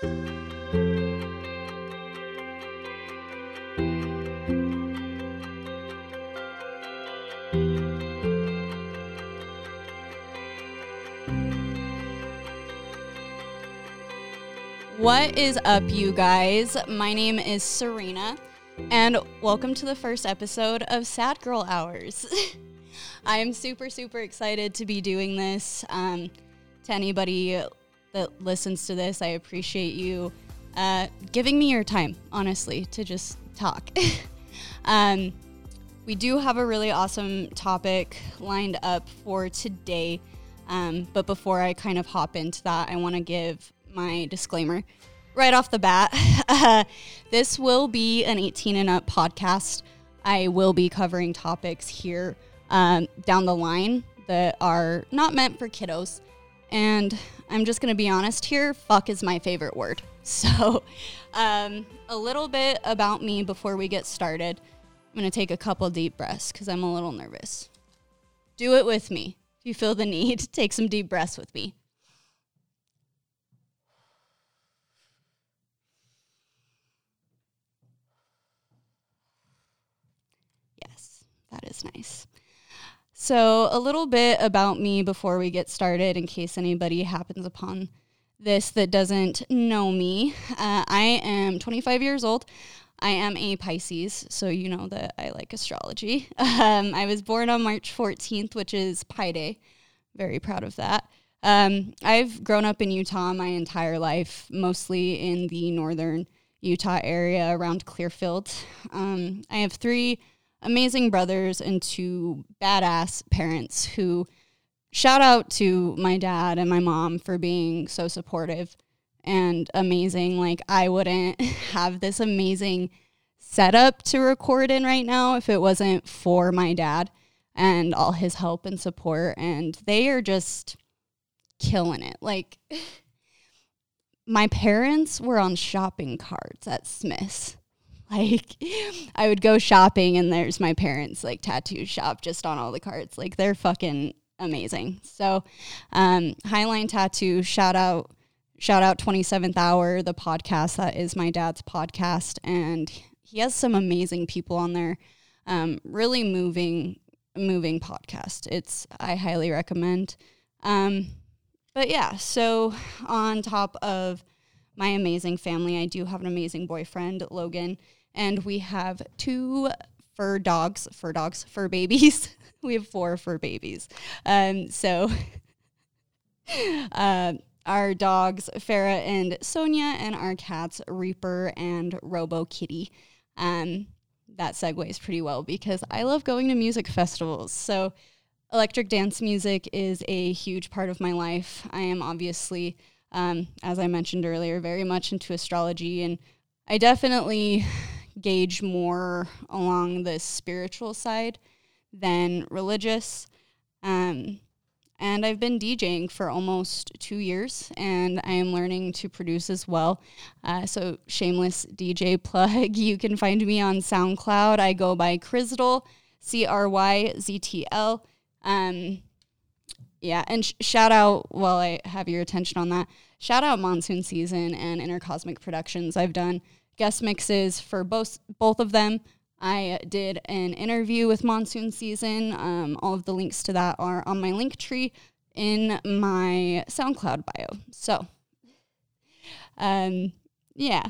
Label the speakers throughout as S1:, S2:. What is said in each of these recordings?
S1: What is up, you guys? My name is Serina, and welcome to the first episode of Sad Girl Hours. I am super, super excited to be doing this. Um, to anybody that listens to this, I appreciate you uh, giving me your time, honestly, to just talk. um, we do have a really awesome topic lined up for today. Um, but before I kind of hop into that, I want to give my disclaimer right off the bat. Uh, this will be an 18 and up podcast. I will be covering topics here um, down the line that are not meant for kiddos. And I'm just going to be honest here fuck is my favorite word. So, um, a little bit about me before we get started. I'm going to take a couple deep breaths because I'm a little nervous. Do it with me. If you feel the need, take some deep breaths with me. Yes, that is nice. So, a little bit about me before we get started, in case anybody happens upon this that doesn't know me. Uh, I am 25 years old. I am a Pisces, so you know that I like astrology. Um, I was born on March 14th, which is Pi Day. Very proud of that. Um, I've grown up in Utah my entire life, mostly in the northern Utah area around Clearfield. Um, I have three amazing brothers and two badass parents who shout out to my dad and my mom for being so supportive and amazing. Like, I wouldn't have this amazing setup to record in right now if it wasn't for my dad and all his help and support. And they are just killing it. Like, my parents were on shopping carts at Smith's Like I would go shopping and there's my parents like tattoo shop just on all the cards. Like they're fucking amazing. So um Highline Tattoo, shout out shout out 27th hour, the podcast that is my dad's podcast and he has some amazing people on there. Um really moving moving podcast. It's I highly recommend. Um but yeah, so on top of my amazing family, I do have an amazing boyfriend, Logan and we have two fur dogs, fur dogs, fur babies. we have four fur babies. Um, so uh, our dogs, Farah and Sonia, and our cats, Reaper and Robo Kitty. Um, that segues pretty well because I love going to music festivals. So, electric dance music is a huge part of my life. I am obviously, um, as I mentioned earlier, very much into astrology, and I definitely gauge more along the spiritual side than religious. Um, and I've been DJing for almost two years, and I am learning to produce as well. Uh, so, shameless DJ plug. You can find me on SoundCloud. I go by Cryztl, C R Y Z T L. Um, yeah, and sh- shout out while I have your attention on that. Shout out Monsoon Season and Intercosmic Productions. I've done guest mixes for both both of them. I did an interview with Monsoon Season. Um, all of the links to that are on my link tree in my SoundCloud bio. So, um, yeah.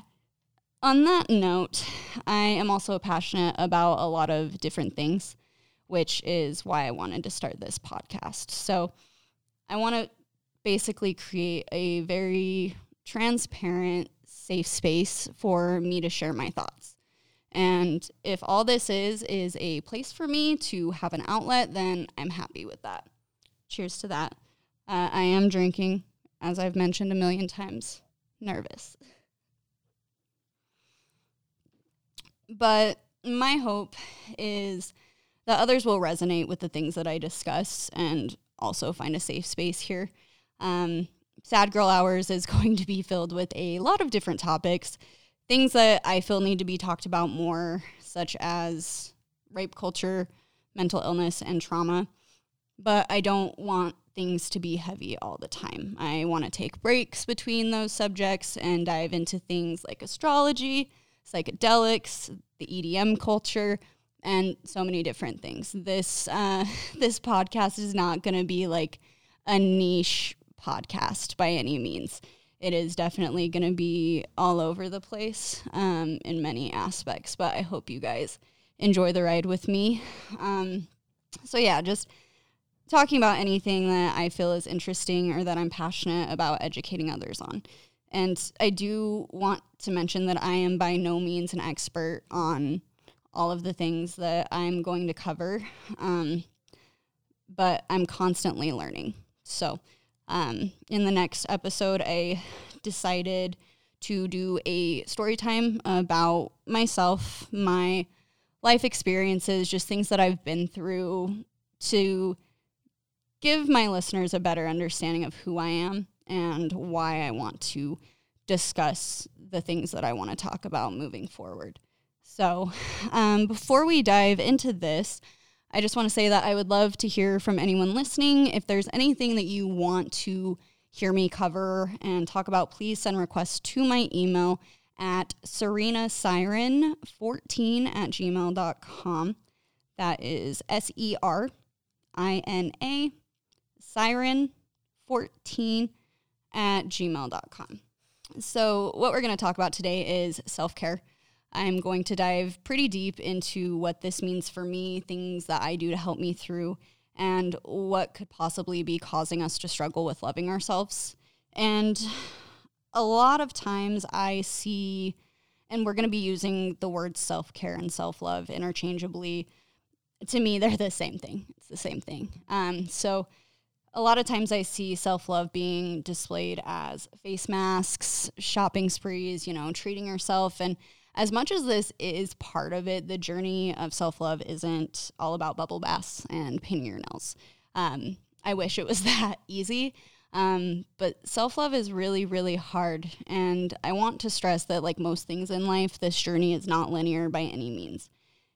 S1: On that note, I am also passionate about a lot of different things, which is why I wanted to start this podcast. So, I want to basically create a very transparent safe space for me to share my thoughts. And if all this is is a place for me to have an outlet, then I'm happy with that. Cheers to that. Uh, I am drinking, as I've mentioned a million times, nervous. But my hope is that others will resonate with the things that I discuss and also find a safe space here. Um, Sad Girl Hours is going to be filled with a lot of different topics, things that I feel need to be talked about more, such as rape culture, mental illness, and trauma. But I don't want things to be heavy all the time. I want to take breaks between those subjects and dive into things like astrology, psychedelics, the EDM culture, and so many different things. This uh, this podcast is not going to be like a niche podcast by any means. It is definitely going to be all over the place um, in many aspects, but I hope you guys enjoy the ride with me. Um, so, yeah, just talking about anything that I feel is interesting or that I'm passionate about educating others on. And I do want to mention that I am by no means an expert on all of the things that I'm going to cover, um, but I'm constantly learning. So, um, in the next episode, I decided to do a story time about myself, my life experiences, just things that I've been through to give my listeners a better understanding of who I am and why I want to discuss the things that I want to talk about moving forward. So, um, before we dive into this, I just want to say that I would love to hear from anyone listening. If there's anything that you want to hear me cover and talk about, please send requests to my email at serinasiren14 at gmail.com. That is S E R I N A siren14 at gmail.com. So, what we're going to talk about today is self care. I'm going to dive pretty deep into what this means for me, things that I do to help me through, and what could possibly be causing us to struggle with loving ourselves. And a lot of times I see, and we're going to be using the words self care and self love interchangeably. To me, they're the same thing. It's the same thing. Um, so, a lot of times I see self love being displayed as face masks, shopping sprees, you know, treating yourself. And as much as this is part of it, the journey of self love isn't all about bubble baths and painting your nails. Um, I wish it was that easy. Um, but self love is really, really hard. And I want to stress that, like most things in life, this journey is not linear by any means.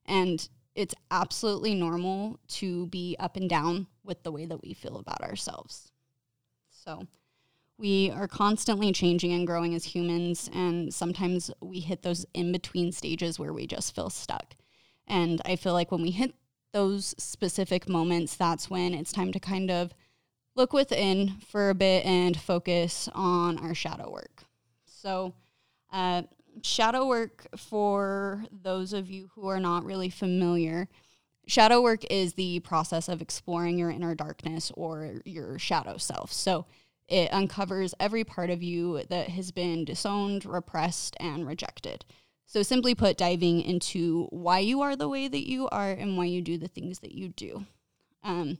S1: And it's absolutely normal to be up and down with the way that we feel about ourselves. So, we are constantly changing and growing as humans, and sometimes we hit those in between stages where we just feel stuck. And I feel like when we hit those specific moments, that's when it's time to kind of look within for a bit and focus on our shadow work. So, uh, shadow work, for those of you who are not really familiar, shadow work is the process of exploring your inner darkness or your shadow self. So, it uncovers every part of you that has been disowned, repressed, and rejected. So, simply put, diving into why you are the way that you are and why you do the things that you do. Um,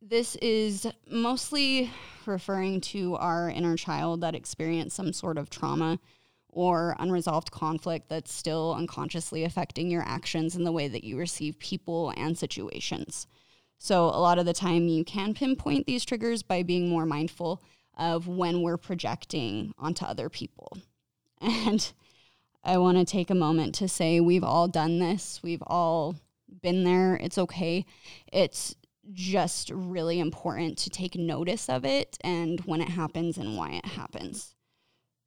S1: this is mostly referring to our inner child that experienced some sort of trauma or unresolved conflict that's still unconsciously affecting your actions and the way that you receive people and situations. So, a lot of the time, you can pinpoint these triggers by being more mindful of when we're projecting onto other people. And I want to take a moment to say we've all done this, we've all been there. It's okay. It's just really important to take notice of it and when it happens and why it happens.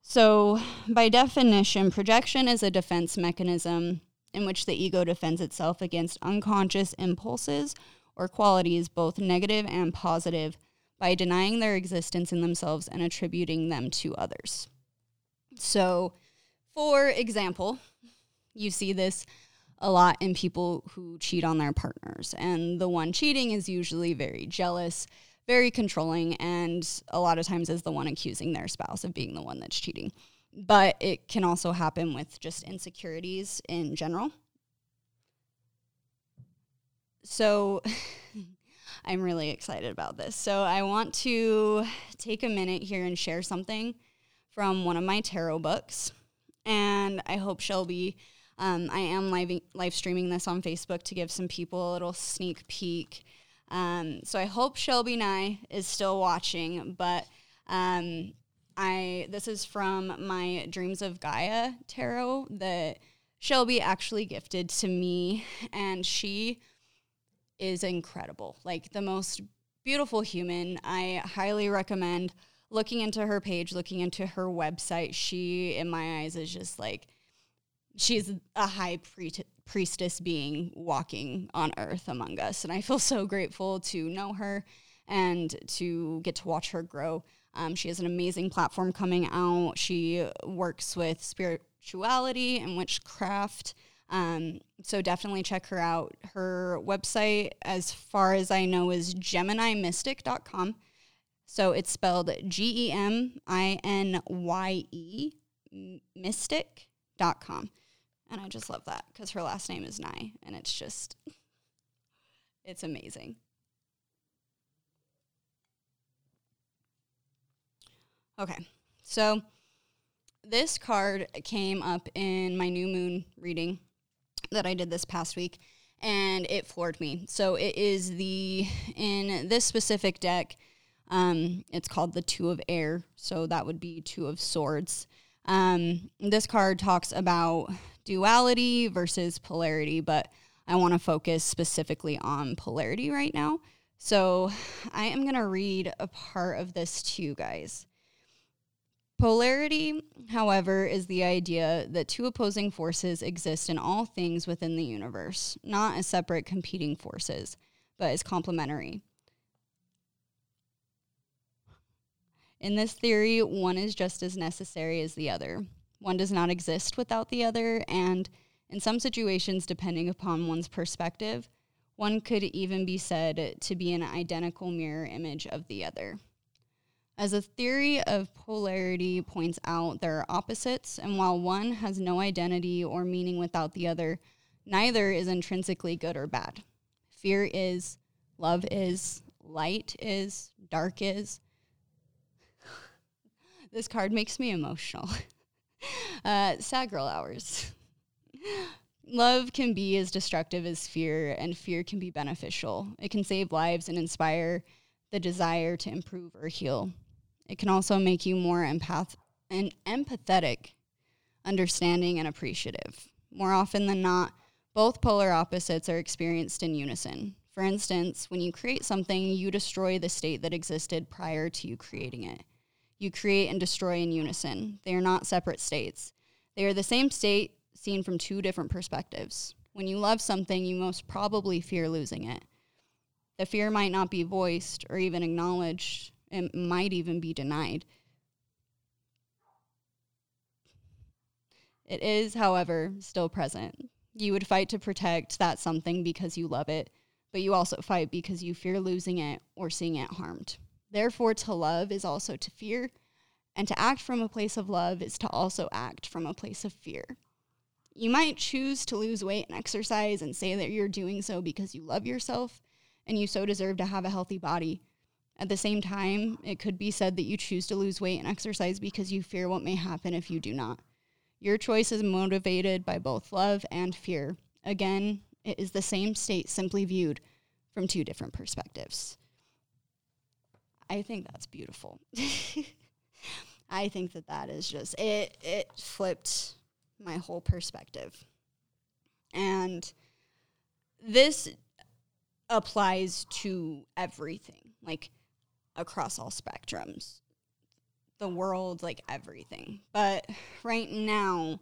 S1: So, by definition, projection is a defense mechanism in which the ego defends itself against unconscious impulses or qualities, both negative and positive, by denying their existence in themselves and attributing them to others. So, for example, you see this a lot in people who cheat on their partners, and the one cheating is usually very jealous, very controlling, and a lot of times is the one accusing their spouse of being the one that's cheating. But it can also happen with just insecurities in general. So I'm really excited about this. So I want to take a minute here and share something from one of my tarot books. And I hope Shelby, um, I am live, live streaming this on Facebook to give some people a little sneak peek. Um, so I hope Shelby Nye is still watching, but um, I this is from my Dreams of Gaia tarot that Shelby actually gifted to me, and she is incredible. Like the most beautiful human. I highly recommend looking into her page, looking into her website. She, in my eyes, is just like she's a high priestess being walking on earth among us. And I feel so grateful to know her and to get to watch her grow. Um, she has an amazing platform coming out. She works with spirituality and witchcraft. Um, so definitely check her out. Her website, as far as I know, is geminyemystic.com. So it's spelled G E M I N Y E mystic.com. And I just love that because her last name is Nye and it's just, it's amazing. Okay, so this card came up in my new moon reading that I did this past week and it floored me. So it is the, in this specific deck, um, it's called the Two of Air. So that would be Two of Swords. Um, this card talks about duality versus polarity, but I want to focus specifically on polarity right now. So I am going to read a part of this to you guys. Polarity, however, is the idea that two opposing forces exist in all things within the universe, not as separate competing forces, but as complementary. In this theory, one is just as necessary as the other. One does not exist without the other, and in some situations, depending upon one's perspective, one could even be said to be an identical mirror image of the other. As a theory of polarity points out, there are opposites, and while one has no identity or meaning without the other, neither is intrinsically good or bad. Fear is, love is, light is, dark is. this card makes me emotional. uh, sad girl hours. Love can be as destructive as fear, and fear can be beneficial. It can save lives and inspire the desire to improve or heal. It can also make you more empath and empathetic, understanding, and appreciative. More often than not, both polar opposites are experienced in unison. For instance, when you create something, you destroy the state that existed prior to you creating it. You create and destroy in unison. They are not separate states. They are the same state seen from two different perspectives. When you love something, you most probably fear losing it. The fear might not be voiced or even acknowledged, it might even be denied. It is, however, still present. You would fight to protect that something because you love it, but you also fight because you fear losing it or seeing it harmed. Therefore, to love is also to fear, and to act from a place of love is to also act from a place of fear. You might choose to lose weight and exercise and say that you're doing so because you love yourself and you so deserve to have a healthy body. At the same time, it could be said that you choose to lose weight and exercise because you fear what may happen if you do not. Your choice is motivated by both love and fear. Again, it is the same state simply viewed from two different perspectives. I think that's beautiful. I think that that is just it it flipped my whole perspective. And this applies to everything. Like across all spectrums, the world, like everything. But right now,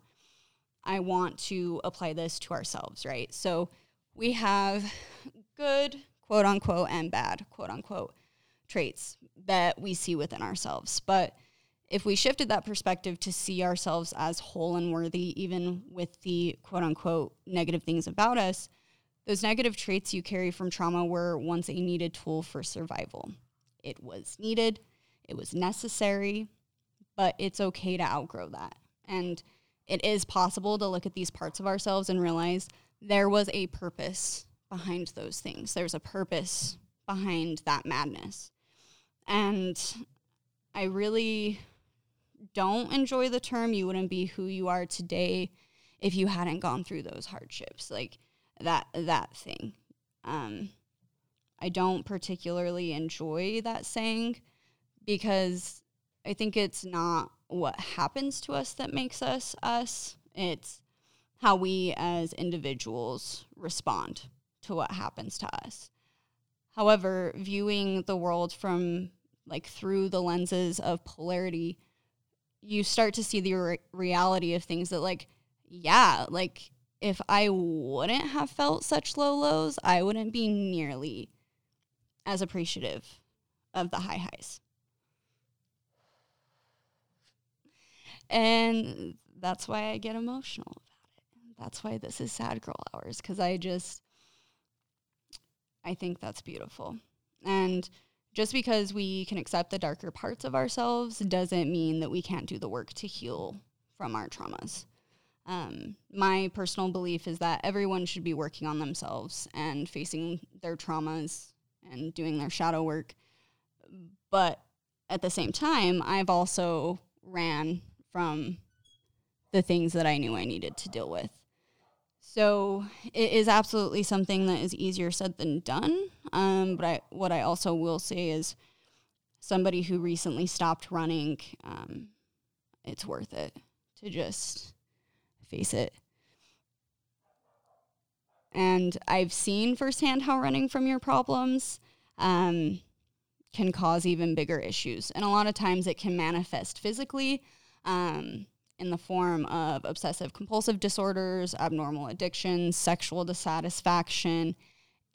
S1: I want to apply this to ourselves, right? So we have good, quote unquote, and bad, quote unquote, traits that we see within ourselves. But if we shifted that perspective to see ourselves as whole and worthy, even with the quote unquote negative things about us, those negative traits you carry from trauma were once a needed tool for survival. It was needed, it was necessary, but it's okay to outgrow that. And it is possible to look at these parts of ourselves and realize there was a purpose behind those things. There's a purpose behind that madness. And I really don't enjoy the term you wouldn't be who you are today if you hadn't gone through those hardships like that that thing um I don't particularly enjoy that saying because I think it's not what happens to us that makes us us. It's how we as individuals respond to what happens to us. However, viewing the world from like through the lenses of polarity, you start to see the re- reality of things that, like, yeah, like if I wouldn't have felt such low lows, I wouldn't be nearly as appreciative of the high highs. And that's why I get emotional about it. That's why this is sad girl hours because I just, I think that's beautiful. And just because we can accept the darker parts of ourselves doesn't mean that we can't do the work to heal from our traumas. Um, my personal belief is that everyone should be working on themselves and facing their traumas and doing their shadow work. But at the same time, I've also ran from the things that I knew I needed to deal with. So it is absolutely something that is easier said than done. Um, but I, what I also will say is, somebody who recently stopped running, um, it's worth it to just face it. And I've seen firsthand how running from your problems um, can cause even bigger issues. And a lot of times it can manifest physically um, in the form of obsessive compulsive disorders, abnormal addictions, sexual dissatisfaction,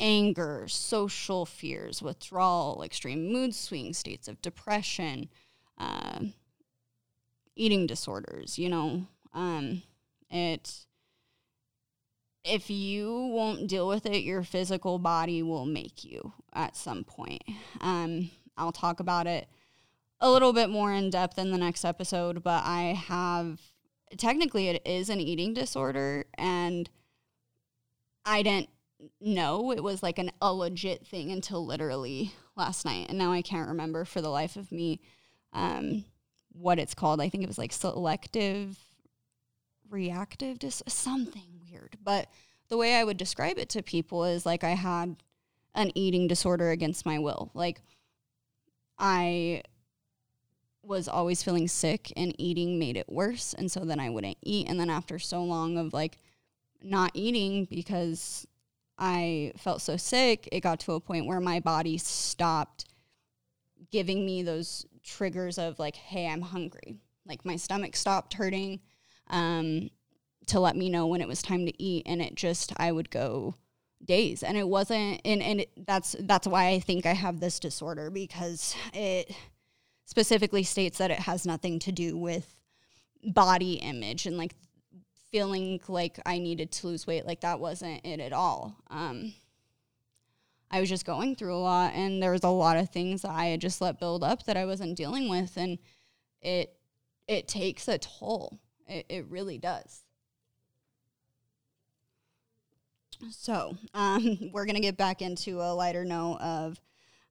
S1: anger, social fears, withdrawal, extreme mood swings, states of depression, uh, eating disorders. You know, um, it. If you won't deal with it, your physical body will make you at some point. Um, I'll talk about it a little bit more in depth in the next episode, but I have technically it is an eating disorder and I didn't know it was like an a legit thing until literally last night and now I can't remember for the life of me um, what it's called. I think it was like selective reactive dis something weird. But the way I would describe it to people is like I had an eating disorder against my will. Like I was always feeling sick and eating made it worse. And so then I wouldn't eat. And then after so long of like not eating because I felt so sick, it got to a point where my body stopped giving me those triggers of like, hey, I'm hungry. Like my stomach stopped hurting um, to let me know when it was time to eat. And it just, I would go days and it wasn't and and it, that's that's why I think I have this disorder because it specifically states that it has nothing to do with body image and like feeling like I needed to lose weight. Like that wasn't it at all. Um, I was just going through a lot, and there was a lot of things that I had just let build up that I wasn't dealing with, and it it takes a toll. It, it really does. So um, we're gonna get back into a lighter note of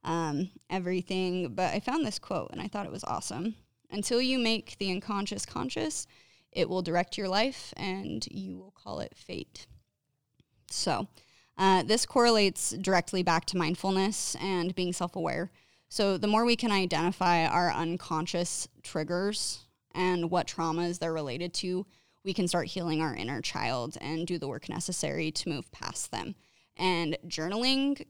S1: um, everything. But I found this quote and I thought it was awesome. Until you make the unconscious conscious, it will direct your life and you will call it fate. So, uh, this correlates directly back to mindfulness and being self aware. So, the more we can identify our unconscious triggers and what traumas they're related to, we can start healing our inner child and do the work necessary to move past them. And journaling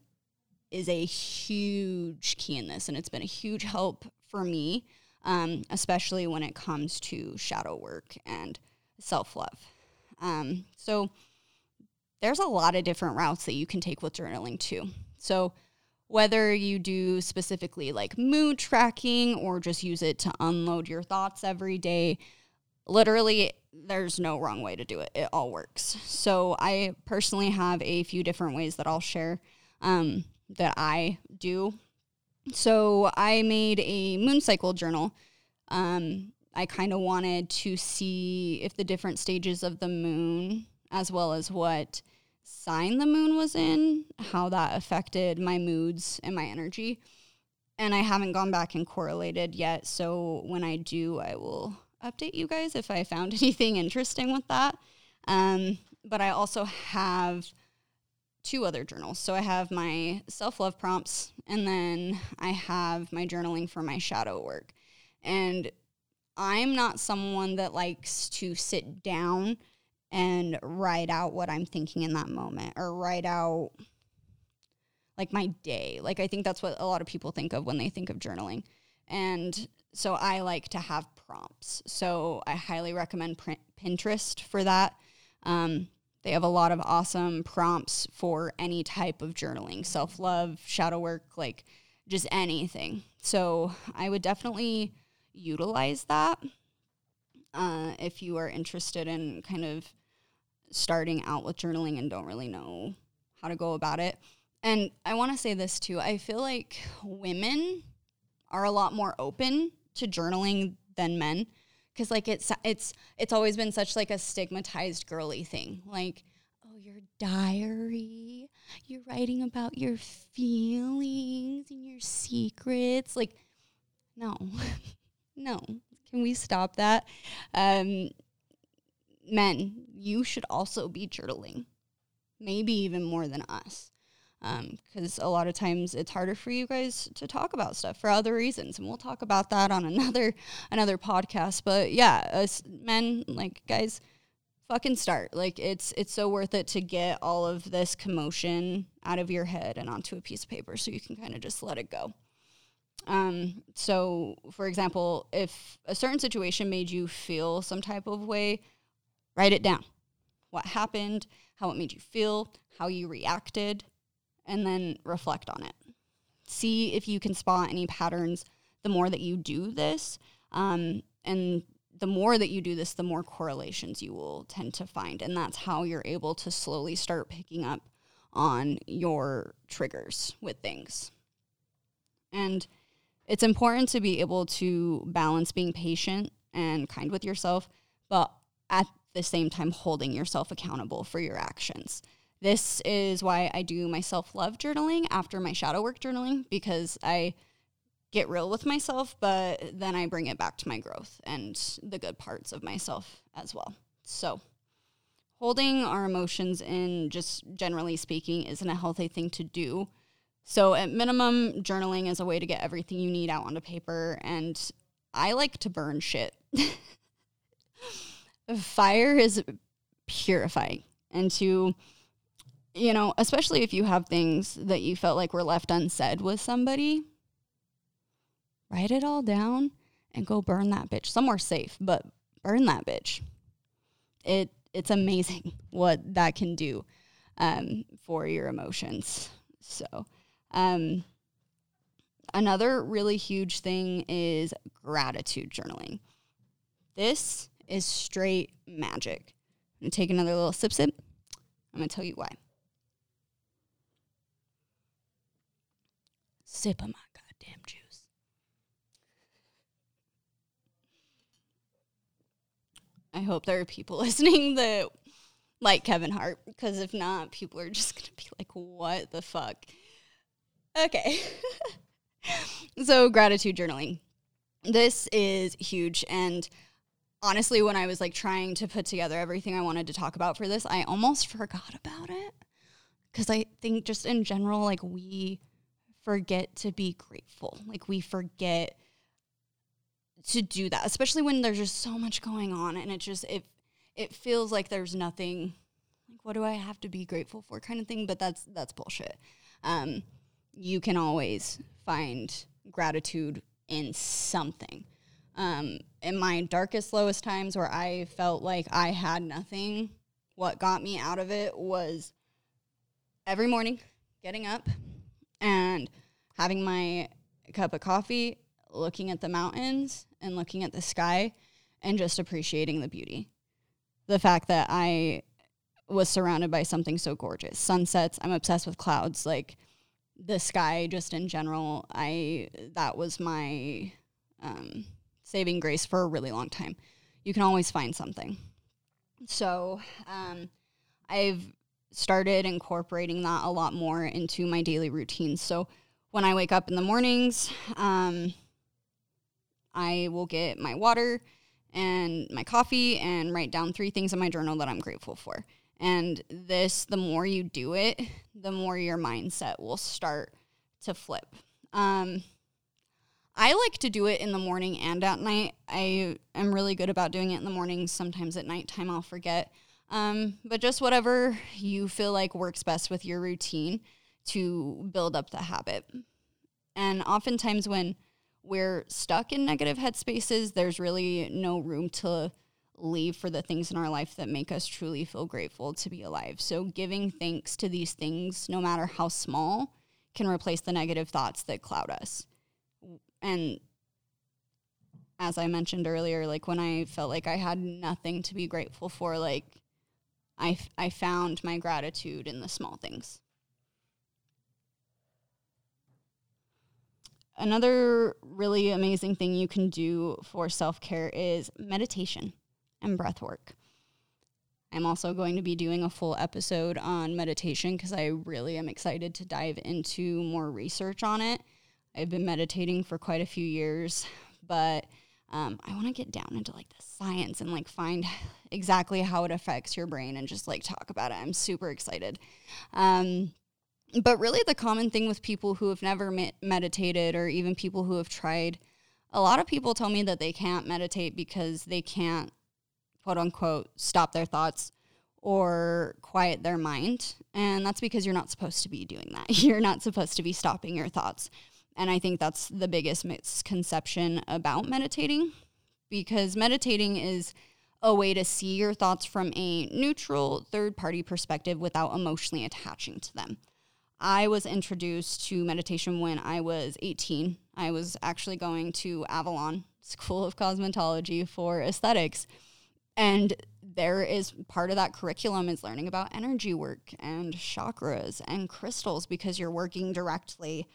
S1: is a huge key in this, and it's been a huge help for me, um, especially when it comes to shadow work and self love. Um, so, there's a lot of different routes that you can take with journaling too. So, whether you do specifically like mood tracking or just use it to unload your thoughts every day, literally, there's no wrong way to do it. It all works. So, I personally have a few different ways that I'll share. Um, that I do. So I made a moon cycle journal. Um, I kind of wanted to see if the different stages of the moon, as well as what sign the moon was in, how that affected my moods and my energy. And I haven't gone back and correlated yet. So when I do, I will update you guys if I found anything interesting with that. Um, but I also have two other journals. So I have my self love prompts, and then I have my journaling for my shadow work. And I'm not someone that likes to sit down and write out what I'm thinking in that moment or write out like my day. Like I think that's what a lot of people think of when they think of journaling. And so I like to have prompts. So I highly recommend Pinterest for that. Um, they have a lot of awesome prompts for any type of journaling, self love, shadow work, like just anything. So I would definitely utilize that uh, if you are interested in kind of starting out with journaling and don't really know how to go about it. And I want to say this too I feel like women are a lot more open to journaling than men. Because like it's it's it's always been such like a stigmatized girly thing. Like oh your diary you're writing about your feelings and your secrets. Like no no. Can we stop that? Um men you should also be journaling. Maybe even more than us because um, a lot of times it's harder for you guys to talk about stuff for other reasons, and we'll talk about that on another another podcast. But yeah, us men, like guys, fucking start. Like it's it's so worth it to get all of this commotion out of your head and onto a piece of paper, so you can kind of just let it go. Um, so, for example, if a certain situation made you feel some type of way, write it down. What happened, how it made you feel, how you reacted, and then reflect on it. See if you can spot any patterns the more that you do this. Um, and the more that you do this, the more correlations you will tend to find. And that's how you're able to slowly start picking up on your triggers with things. And it's important to be able to balance being patient and kind with yourself, but at the same time, holding yourself accountable for your actions. This is why I do my self love journaling after my shadow work journaling because I get real with myself, but then I bring it back to my growth and the good parts of myself as well. So, holding our emotions in, just generally speaking, isn't a healthy thing to do. So, at minimum, journaling is a way to get everything you need out onto paper. And I like to burn shit. Fire is purifying. And to you know, especially if you have things that you felt like were left unsaid with somebody, write it all down and go burn that bitch somewhere safe, but burn that bitch. It it's amazing what that can do um, for your emotions. So, um, another really huge thing is gratitude journaling. This is straight magic. I'm gonna take another little sip sip. I'm gonna tell you why. Sip of my goddamn juice. I hope there are people listening that like Kevin Hart, because if not, people are just gonna be like, what the fuck? Okay. so, gratitude journaling. This is huge. And honestly, when I was like trying to put together everything I wanted to talk about for this, I almost forgot about it. Because I think just in general, like we forget to be grateful. Like we forget to do that, especially when there's just so much going on and it just it it feels like there's nothing like what do I have to be grateful for kind of thing, but that's that's bullshit. Um you can always find gratitude in something. Um, in my darkest, lowest times where I felt like I had nothing, what got me out of it was every morning getting up, and having my cup of coffee, looking at the mountains and looking at the sky and just appreciating the beauty. The fact that I was surrounded by something so gorgeous. Sunsets, I'm obsessed with clouds, like the sky just in general. I that was my um, saving grace for a really long time. You can always find something. So, um, I've started incorporating that a lot more into my daily routine. So when I wake up in the mornings, um, I will get my water and my coffee and write down three things in my journal that I'm grateful for. And this, the more you do it, the more your mindset will start to flip. Um, I like to do it in the morning and at night. I am really good about doing it in the morning. Sometimes at nighttime I'll forget. Um, but just whatever you feel like works best with your routine to build up the habit. And oftentimes, when we're stuck in negative headspaces, there's really no room to leave for the things in our life that make us truly feel grateful to be alive. So, giving thanks to these things, no matter how small, can replace the negative thoughts that cloud us. And as I mentioned earlier, like when I felt like I had nothing to be grateful for, like I, I found my gratitude in the small things. Another really amazing thing you can do for self care is meditation and breath work. I'm also going to be doing a full episode on meditation because I really am excited to dive into more research on it. I've been meditating for quite a few years, but um, I want to get down into like the science and like find exactly how it affects your brain and just like talk about it. I'm super excited. Um, but really, the common thing with people who have never med- meditated or even people who have tried, a lot of people tell me that they can't meditate because they can't, quote unquote, stop their thoughts or quiet their mind. And that's because you're not supposed to be doing that. You're not supposed to be stopping your thoughts. And I think that's the biggest misconception about meditating because meditating is a way to see your thoughts from a neutral third party perspective without emotionally attaching to them. I was introduced to meditation when I was 18. I was actually going to Avalon School of Cosmetology for aesthetics. And there is part of that curriculum is learning about energy work and chakras and crystals because you're working directly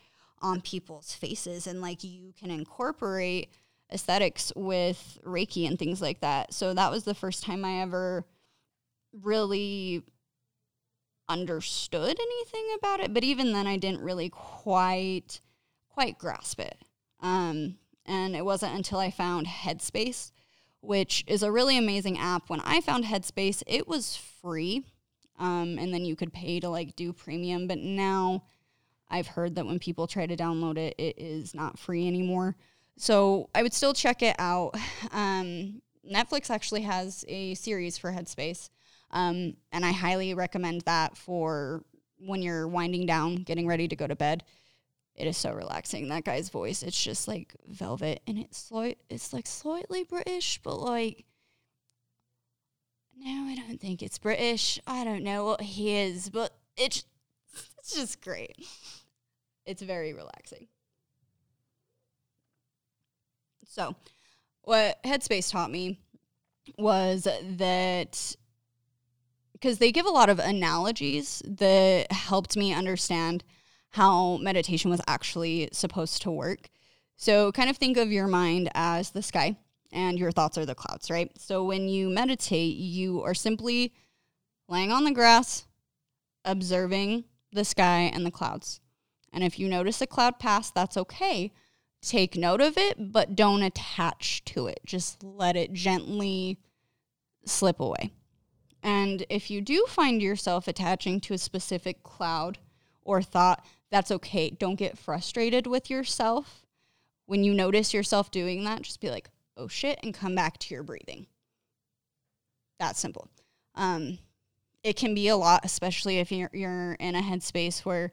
S1: on people's faces and like you can incorporate aesthetics with reiki and things like that. So that was the first time i ever really understood anything about it but even then i didn't really quite quite grasp it. Um, and it wasn't until i found headspace which is a really amazing app. When i found headspace it was free um, and then you could pay to like do premium but now I've heard that when people try to download it, it is not free anymore. So I would still check it out. Um, Netflix actually has a series for Headspace, um, and I highly recommend that for when you're winding down, getting ready to go to bed. It is so relaxing. That guy's voice, it's just like velvet, and it's it's like slightly British, but like no, I don't think it's British. I don't know what he is, but it's it's just great. It's very relaxing. So, what Headspace taught me was that because they give a lot of analogies that helped me understand how meditation was actually supposed to work. So, kind of think of your mind as the sky and your thoughts are the clouds, right? So, when you meditate, you are simply laying on the grass, observing the sky and the clouds. And if you notice a cloud pass, that's okay. Take note of it, but don't attach to it. Just let it gently slip away. And if you do find yourself attaching to a specific cloud or thought, that's okay. Don't get frustrated with yourself. When you notice yourself doing that, just be like, oh shit, and come back to your breathing. That's simple. Um, it can be a lot, especially if you're, you're in a headspace where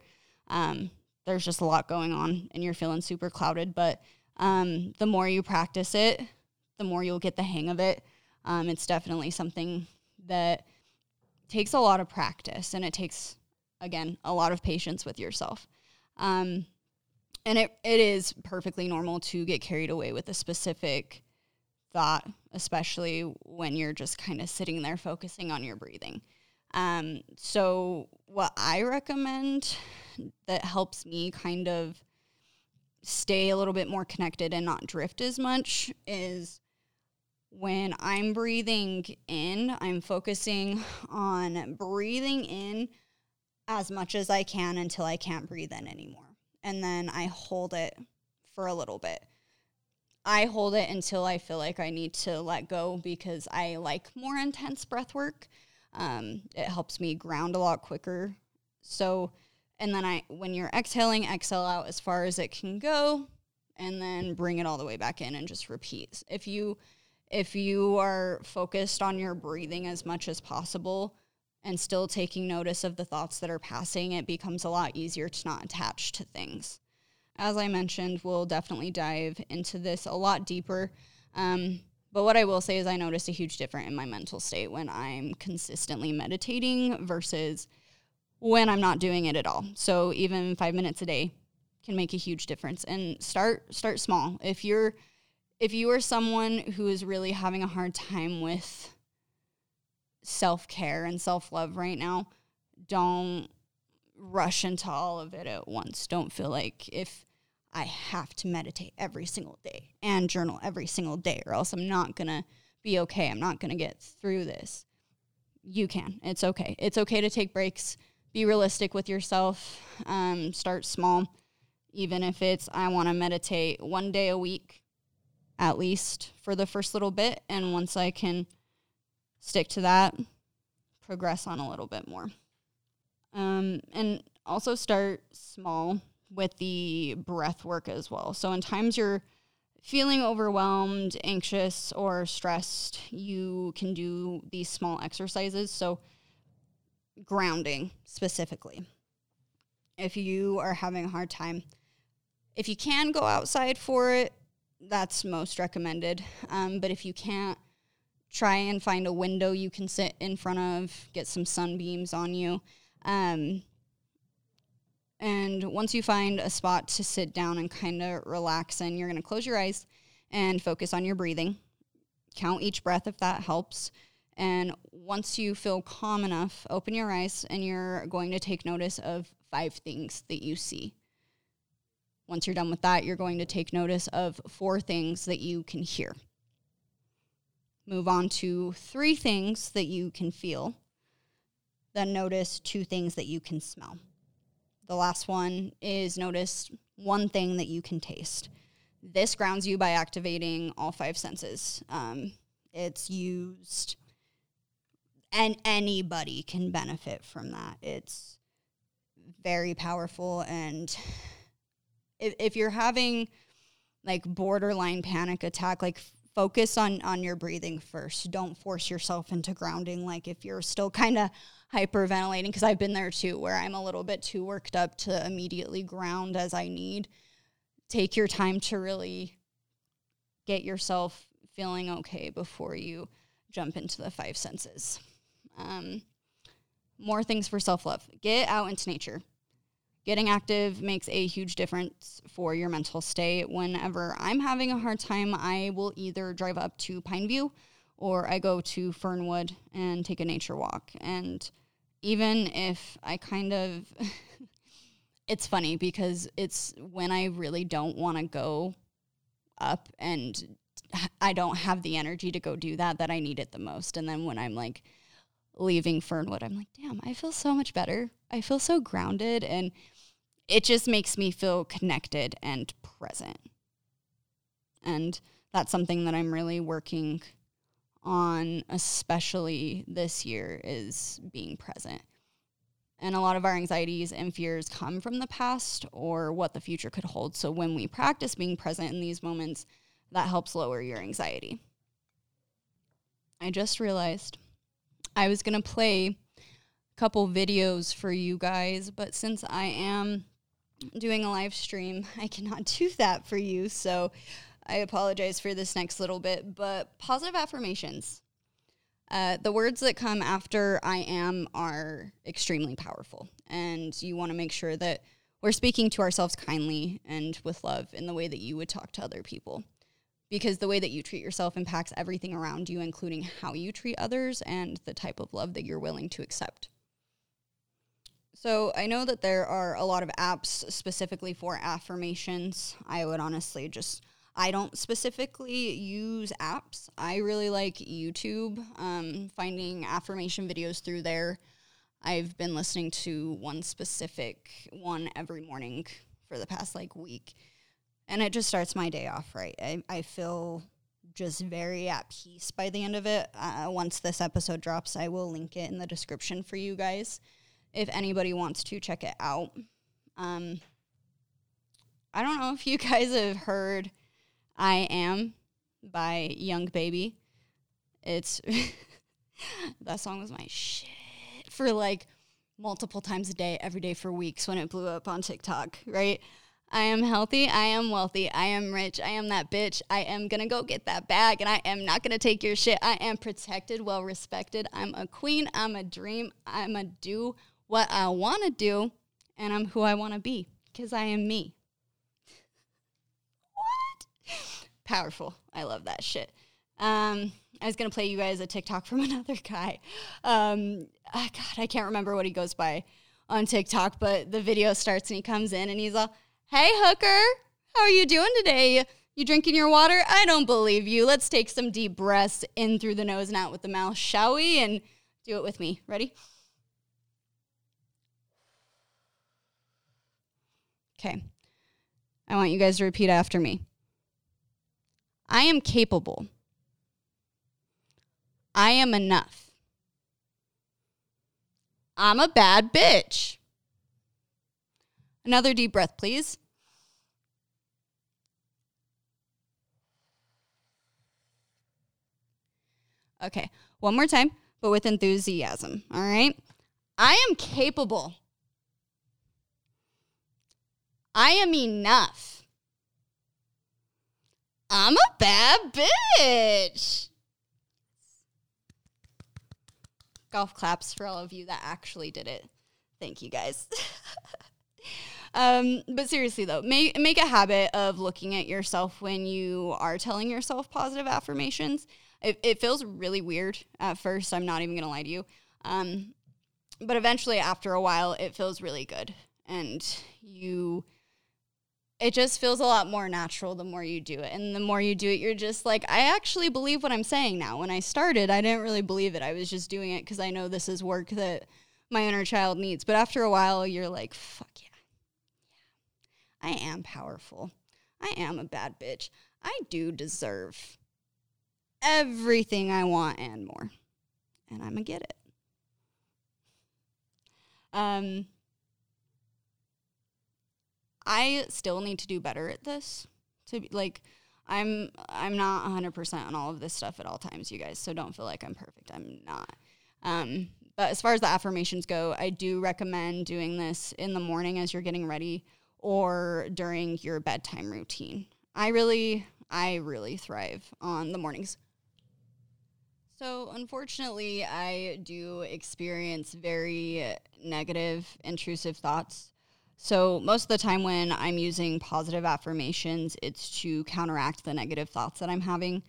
S1: um, there's just a lot going on and you're feeling super clouded. But um, the more you practice it, the more you'll get the hang of it. Um, it's definitely something that takes a lot of practice and it takes, again, a lot of patience with yourself. Um, and it, it is perfectly normal to get carried away with a specific thought, especially when you're just kind of sitting there focusing on your breathing. Um, so, what I recommend that helps me kind of stay a little bit more connected and not drift as much is when I'm breathing in, I'm focusing on breathing in as much as I can until I can't breathe in anymore. And then I hold it for a little bit. I hold it until I feel like I need to let go because I like more intense breath work. Um, it helps me ground a lot quicker. So, and then I, when you're exhaling, exhale out as far as it can go, and then bring it all the way back in and just repeat. If you, if you are focused on your breathing as much as possible, and still taking notice of the thoughts that are passing, it becomes a lot easier to not attach to things. As I mentioned, we'll definitely dive into this a lot deeper. Um, but what I will say is, I noticed a huge difference in my mental state when I'm consistently meditating versus when I'm not doing it at all. So even five minutes a day can make a huge difference. And start start small. If you're if you are someone who is really having a hard time with self care and self love right now, don't rush into all of it at once. Don't feel like if I have to meditate every single day and journal every single day, or else I'm not gonna be okay. I'm not gonna get through this. You can. It's okay. It's okay to take breaks. Be realistic with yourself. Um, start small, even if it's I want to meditate one day a week, at least for the first little bit, and once I can stick to that, progress on a little bit more. Um, and also start small with the breath work as well. So, in times you're feeling overwhelmed, anxious, or stressed, you can do these small exercises. So, grounding specifically. If you are having a hard time, if you can go outside for it, that's most recommended. Um, but if you can't, try and find a window you can sit in front of, get some sunbeams on you. Um, and once you find a spot to sit down and kind of relax in, you're going to close your eyes and focus on your breathing. Count each breath if that helps. And once you feel calm enough, open your eyes and you're going to take notice of five things that you see. Once you're done with that, you're going to take notice of four things that you can hear. Move on to three things that you can feel. Then notice two things that you can smell. The last one is notice one thing that you can taste. This grounds you by activating all five senses. Um, it's used, and anybody can benefit from that. It's very powerful. And if, if you're having like borderline panic attack, like focus on on your breathing first. Don't force yourself into grounding like if you're still kind of hyperventilating because I've been there too where I'm a little bit too worked up to immediately ground as I need. Take your time to really get yourself feeling okay before you jump into the five senses. Um, more things for self love. Get out into nature. Getting active makes a huge difference for your mental state. Whenever I'm having a hard time, I will either drive up to Pineview or I go to Fernwood and take a nature walk. And even if I kind of, it's funny because it's when I really don't want to go up and I don't have the energy to go do that that I need it the most. And then when I'm like leaving Fernwood, I'm like, damn, I feel so much better. I feel so grounded and it just makes me feel connected and present. And that's something that I'm really working on, especially this year, is being present. And a lot of our anxieties and fears come from the past or what the future could hold. So when we practice being present in these moments, that helps lower your anxiety. I just realized I was going to play a couple videos for you guys, but since I am doing a live stream, I cannot do that for you. So I apologize for this next little bit, but positive affirmations. Uh, the words that come after I am are extremely powerful. And you want to make sure that we're speaking to ourselves kindly and with love in the way that you would talk to other people. Because the way that you treat yourself impacts everything around you, including how you treat others and the type of love that you're willing to accept. So I know that there are a lot of apps specifically for affirmations. I would honestly just I don't specifically use apps. I really like YouTube, um, finding affirmation videos through there. I've been listening to one specific one every morning for the past like week, and it just starts my day off right. I, I feel just very at peace by the end of it. Uh, once this episode drops, I will link it in the description for you guys if anybody wants to check it out. Um, I don't know if you guys have heard I Am by Young Baby. It's that song was my shit for like multiple times a day, every day for weeks when it blew up on TikTok, right? I am healthy. I am wealthy. I am rich. I am that bitch. I am going to go get that bag and I am not going to take your shit. I am protected, well respected. I'm a queen. I'm a dream. I'm a do what I want to do and I'm who I want to be because I am me. Powerful. I love that shit. Um, I was gonna play you guys a TikTok from another guy. Um, oh God, I can't remember what he goes by on TikTok, but the video starts and he comes in and he's all, "Hey hooker, how are you doing today? You drinking your water? I don't believe you. Let's take some deep breaths in through the nose and out with the mouth, shall we? And do it with me. Ready?" Okay. I want you guys to repeat after me. I am capable. I am enough. I'm a bad bitch. Another deep breath, please. Okay, one more time, but with enthusiasm. All right. I am capable. I am enough. I'm a bad bitch. Golf claps for all of you that actually did it. Thank you guys. um, but seriously though, make make a habit of looking at yourself when you are telling yourself positive affirmations. It, it feels really weird at first. I'm not even gonna lie to you. Um, but eventually, after a while, it feels really good, and you it just feels a lot more natural the more you do it. And the more you do it, you're just like, I actually believe what I'm saying now. When I started, I didn't really believe it. I was just doing it because I know this is work that my inner child needs. But after a while, you're like, fuck yeah. Yeah. I am powerful. I am a bad bitch. I do deserve everything I want and more. And I'm going to get it. Um, I still need to do better at this. To be like, I'm I'm not 100% on all of this stuff at all times, you guys. So don't feel like I'm perfect. I'm not. Um, but as far as the affirmations go, I do recommend doing this in the morning as you're getting ready or during your bedtime routine. I really I really thrive on the mornings. So, unfortunately, I do experience very negative, intrusive thoughts so, most of the time when I'm using positive affirmations, it's to counteract the negative thoughts that I'm having.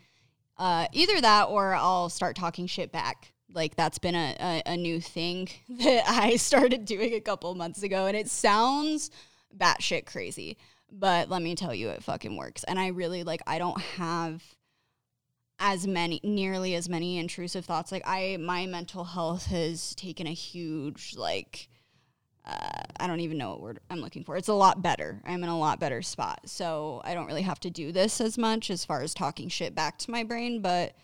S1: Uh, either that or I'll start talking shit back. Like, that's been a, a, a new thing that I started doing a couple months ago. And it sounds batshit crazy, but let me tell you, it fucking works. And I really like, I don't have as many nearly as many intrusive thoughts like i my mental health has taken a huge like uh, I don't even know what word I'm looking for. It's a lot better. I'm in a lot better spot. So I don't really have to do this as much as far as talking shit back to my brain. But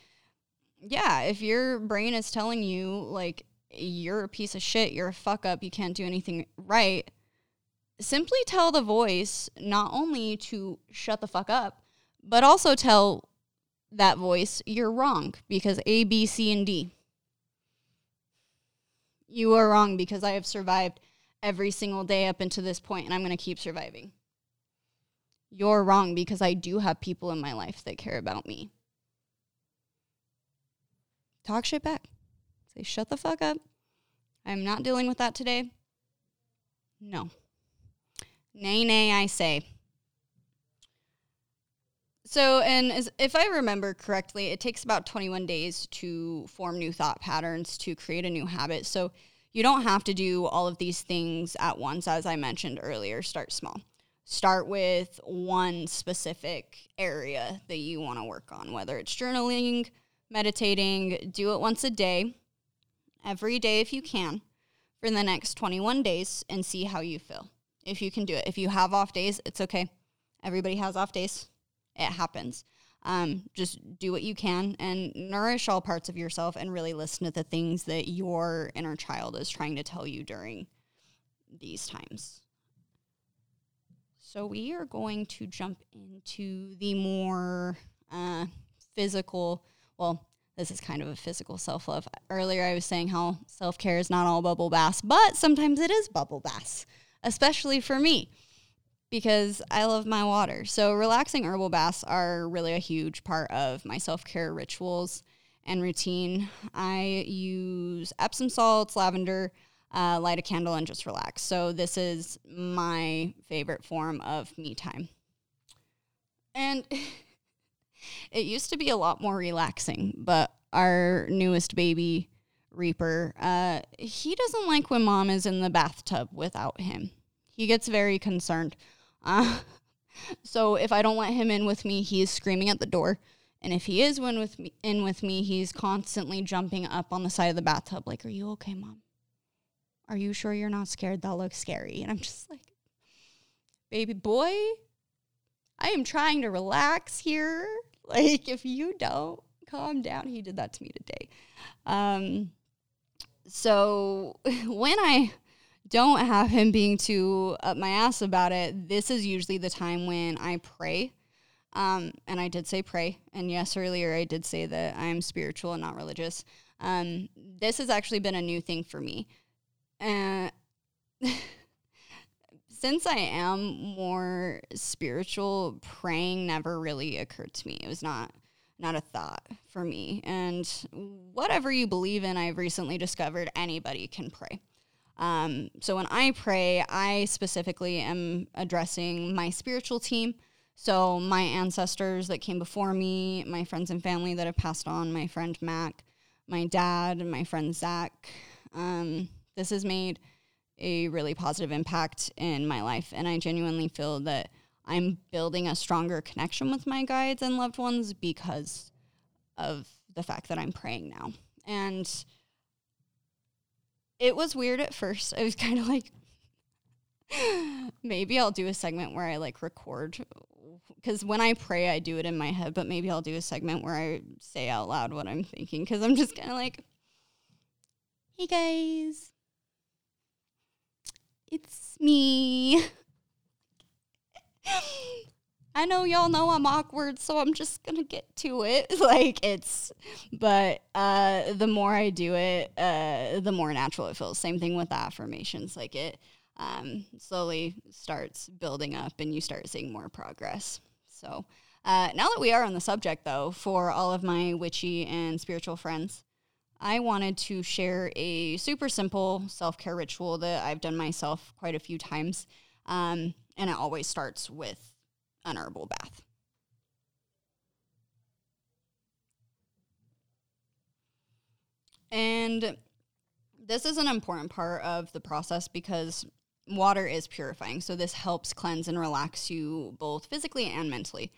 S1: yeah, if your brain is telling you, like, you're a piece of shit, you're a fuck up, you can't do anything right, simply tell the voice not only to shut the fuck up, but also tell that voice you're wrong because A, B, C, and D. You are wrong because I have survived every single day up until this point, and I'm going to keep surviving. You're wrong because I do have people in my life that care about me. Talk shit back. Say, shut the fuck up. I'm not dealing with that today. No. Nay, nay, I say. So, and if I remember correctly, it takes about 21 days to form new thought patterns to create a new habit. So, you don't have to do all of these things at once, as I mentioned earlier. Start small. Start with one specific area that you want to work on, whether it's journaling, meditating, do it once a day, every day if you can, for the next 21 days and see how you feel. If you can do it. If you have off days, it's okay. Everybody has off days. It happens. Um, just do what you can and nourish all parts of yourself and really listen to the things that your inner child is trying to tell you during these times. So, we are going to jump into the more uh, physical, well, this is kind of a physical self love. Earlier, I was saying how self care is not all bubble baths, but sometimes it is bubble baths, especially for me because I love my water. So, relaxing herbal baths are really a huge part of my self care rituals and routine. I use Epsom salts, lavender, uh, light a candle, and just relax. So, this is my favorite form of me time. And it used to be a lot more relaxing, but our newest baby, Reaper, uh, he doesn't like when mom is in the bathtub without him. He gets very concerned. Uh, so if I don't let him in with me, he is screaming at the door. And if he is in with me, in with me, he's constantly jumping up on the side of the bathtub, like, "Are you okay, mom? Are you sure you're not scared? That looks scary." And I'm just like, "Baby boy, I am trying to relax here. Like, if you don't calm down, he did that to me today. Um, so when I don't have him being too up my ass about it, this is usually the time when I pray. Um, and I did say pray. And yes, earlier I did say that I'm spiritual and not religious. Um, this has actually been a new thing for me. And since I am more spiritual, praying never really occurred to me. It was not not a thought for me. And whatever you believe in, I've recently discovered anybody can pray. Um, so when I pray, I specifically am addressing my spiritual team. So my ancestors that came before me, my friends and family that have passed on, my friend Mac, my dad, my friend Zach. Um, this has made a really positive impact in my life. And I genuinely feel that I'm building a stronger connection with my guides and loved ones because of the fact that I'm praying now. And it was weird at first. I was kind of like, maybe I'll do a segment where I like record because when I pray, I do it in my head, but maybe I'll do a segment where I say out loud what I'm thinking because I'm just kind of like, hey guys, it's me. I know y'all know I'm awkward, so I'm just gonna get to it. like it's, but uh, the more I do it, uh, the more natural it feels. Same thing with the affirmations. Like it um, slowly starts building up, and you start seeing more progress. So uh, now that we are on the subject, though, for all of my witchy and spiritual friends, I wanted to share a super simple self care ritual that I've done myself quite a few times. Um, and it always starts with an herbal bath. And this is an important part of the process because water is purifying. So this helps cleanse and relax you both physically and mentally.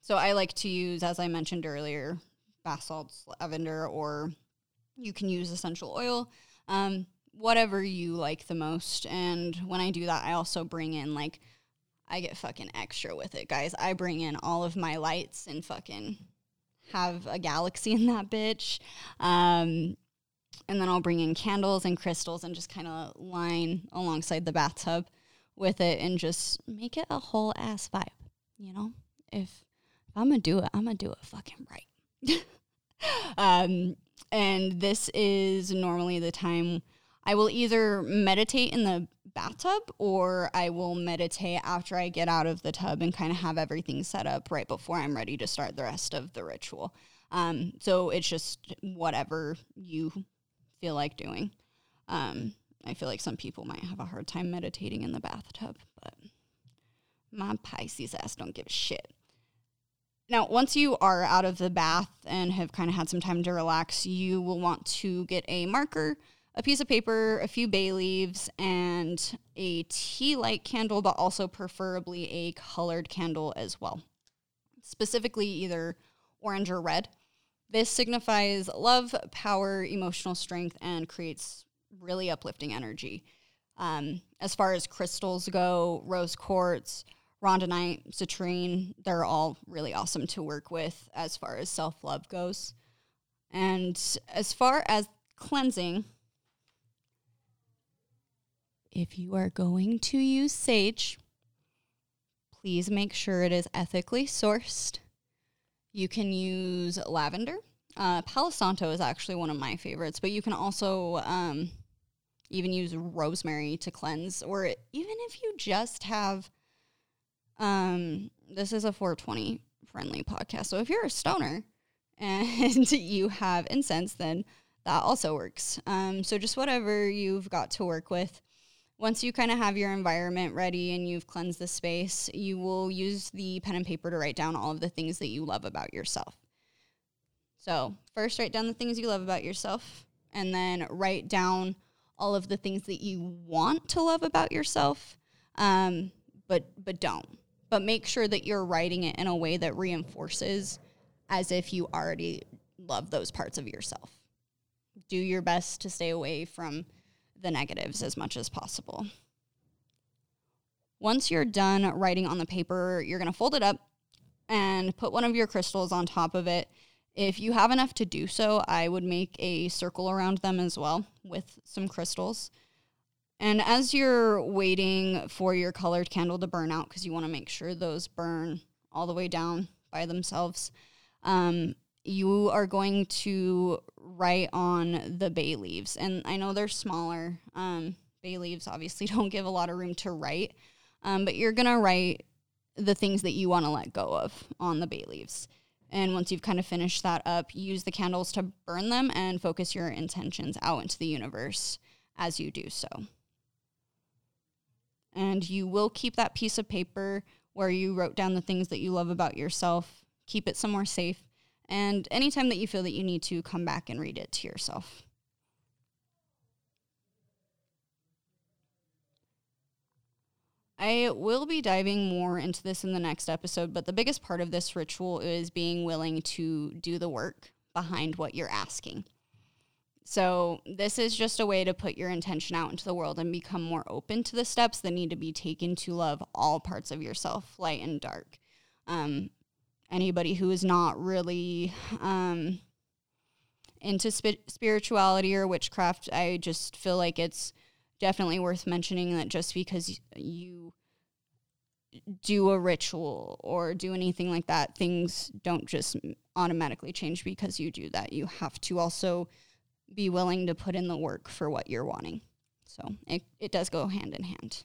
S1: So I like to use, as I mentioned earlier, bath salts, lavender, or you can use essential oil, um, whatever you like the most. And when I do that, I also bring in like I get fucking extra with it, guys. I bring in all of my lights and fucking have a galaxy in that bitch. Um, and then I'll bring in candles and crystals and just kind of line alongside the bathtub with it and just make it a whole ass vibe. You know, if, I'm gonna do it, I'm gonna do it fucking right. um, and this is normally the time I will either meditate in the bathtub or I will meditate after I get out of the tub and kind of have everything set up right before I'm ready to start the rest of the ritual. Um, so it's just whatever you feel like doing. Um, I feel like some people might have a hard time meditating in the bathtub, but my Pisces ass don't give a shit. Now, once you are out of the bath and have kind of had some time to relax, you will want to get a marker a piece of paper, a few bay leaves, and a tea light candle, but also preferably a colored candle as well. Specifically, either orange or red. This signifies love, power, emotional strength, and creates really uplifting energy. Um, as far as crystals go, rose quartz, rhodonite, citrine, they're all really awesome to work with as far as self love goes. And as far as cleansing, if you are going to use sage, please make sure it is ethically sourced. You can use lavender Uh, Palo Santo is actually one of my favorites, but you can also um, even use rosemary to cleanse, or even if you just have. Um, this is a 420 friendly podcast, so if you're a stoner and you have incense, then that also works. Um, so just whatever you've got to work with. Once you kind of have your environment ready and you've cleansed the space, you will use the pen and paper to write down all of the things that you love about yourself. So, first, write down the things you love about yourself, and then write down all of the things that you want to love about yourself, um, but but don't. But make sure that you're writing it in a way that reinforces as if you already love those parts of yourself. Do your best to stay away from the negatives as much as possible. Once you're done writing on the paper, you're going to fold it up and put one of your crystals on top of it if you have enough to do so, I would make a circle around them as well with some crystals. And as you're waiting for your colored candle to burn out, because you want to make sure those burn all the way down by themselves, um, you are going to write on the bay leaves. And I know they're smaller. Um, bay leaves obviously don't give a lot of room to write, um, but you're going to write the things that you want to let go of on the bay leaves. And once you've kind of finished that up, use the candles to burn them and focus your intentions out into the universe as you do so. And you will keep that piece of paper where you wrote down the things that you love about yourself, keep it somewhere safe. And anytime that you feel that you need to, come back and read it to yourself. I will be diving more into this in the next episode, but the biggest part of this ritual is being willing to do the work behind what you're asking. So, this is just a way to put your intention out into the world and become more open to the steps that need to be taken to love all parts of yourself, light and dark. Um, anybody who is not really um, into sp- spirituality or witchcraft, I just feel like it's definitely worth mentioning that just because you do a ritual or do anything like that, things don't just automatically change because you do that. You have to also be willing to put in the work for what you're wanting. So it, it does go hand in hand.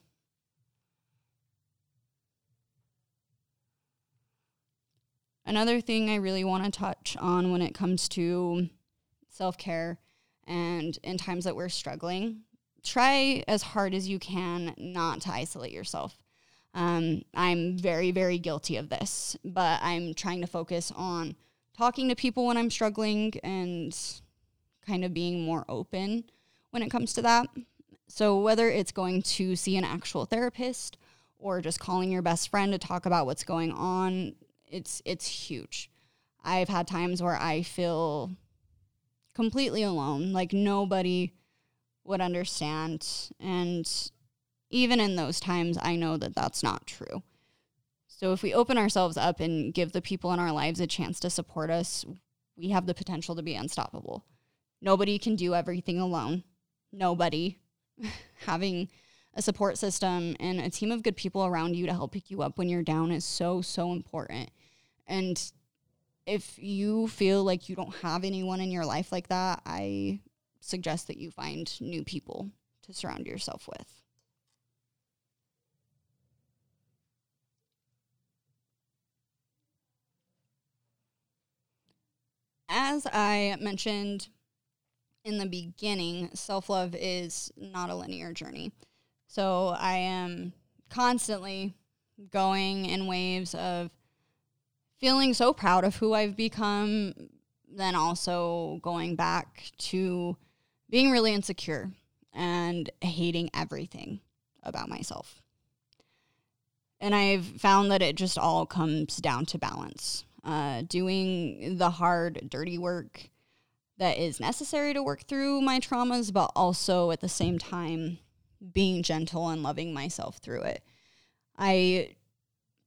S1: Another thing I really want to touch on when it comes to self care and in times that we're struggling try as hard as you can not to isolate yourself. Um, I'm very, very guilty of this, but I'm trying to focus on talking to people when I'm struggling and kind of being more open when it comes to that. So, whether it's going to see an actual therapist or just calling your best friend to talk about what's going on, it's it's huge. I've had times where I feel completely alone, like nobody would understand. And even in those times, I know that that's not true. So if we open ourselves up and give the people in our lives a chance to support us, we have the potential to be unstoppable. Nobody can do everything alone. Nobody. Having a support system and a team of good people around you to help pick you up when you're down is so, so important. And if you feel like you don't have anyone in your life like that, I suggest that you find new people to surround yourself with. As I mentioned in the beginning, self love is not a linear journey. So I am constantly going in waves of feeling so proud of who I've become, then also going back to being really insecure and hating everything about myself. And I've found that it just all comes down to balance. Uh, doing the hard, dirty work that is necessary to work through my traumas, but also at the same time being gentle and loving myself through it. I,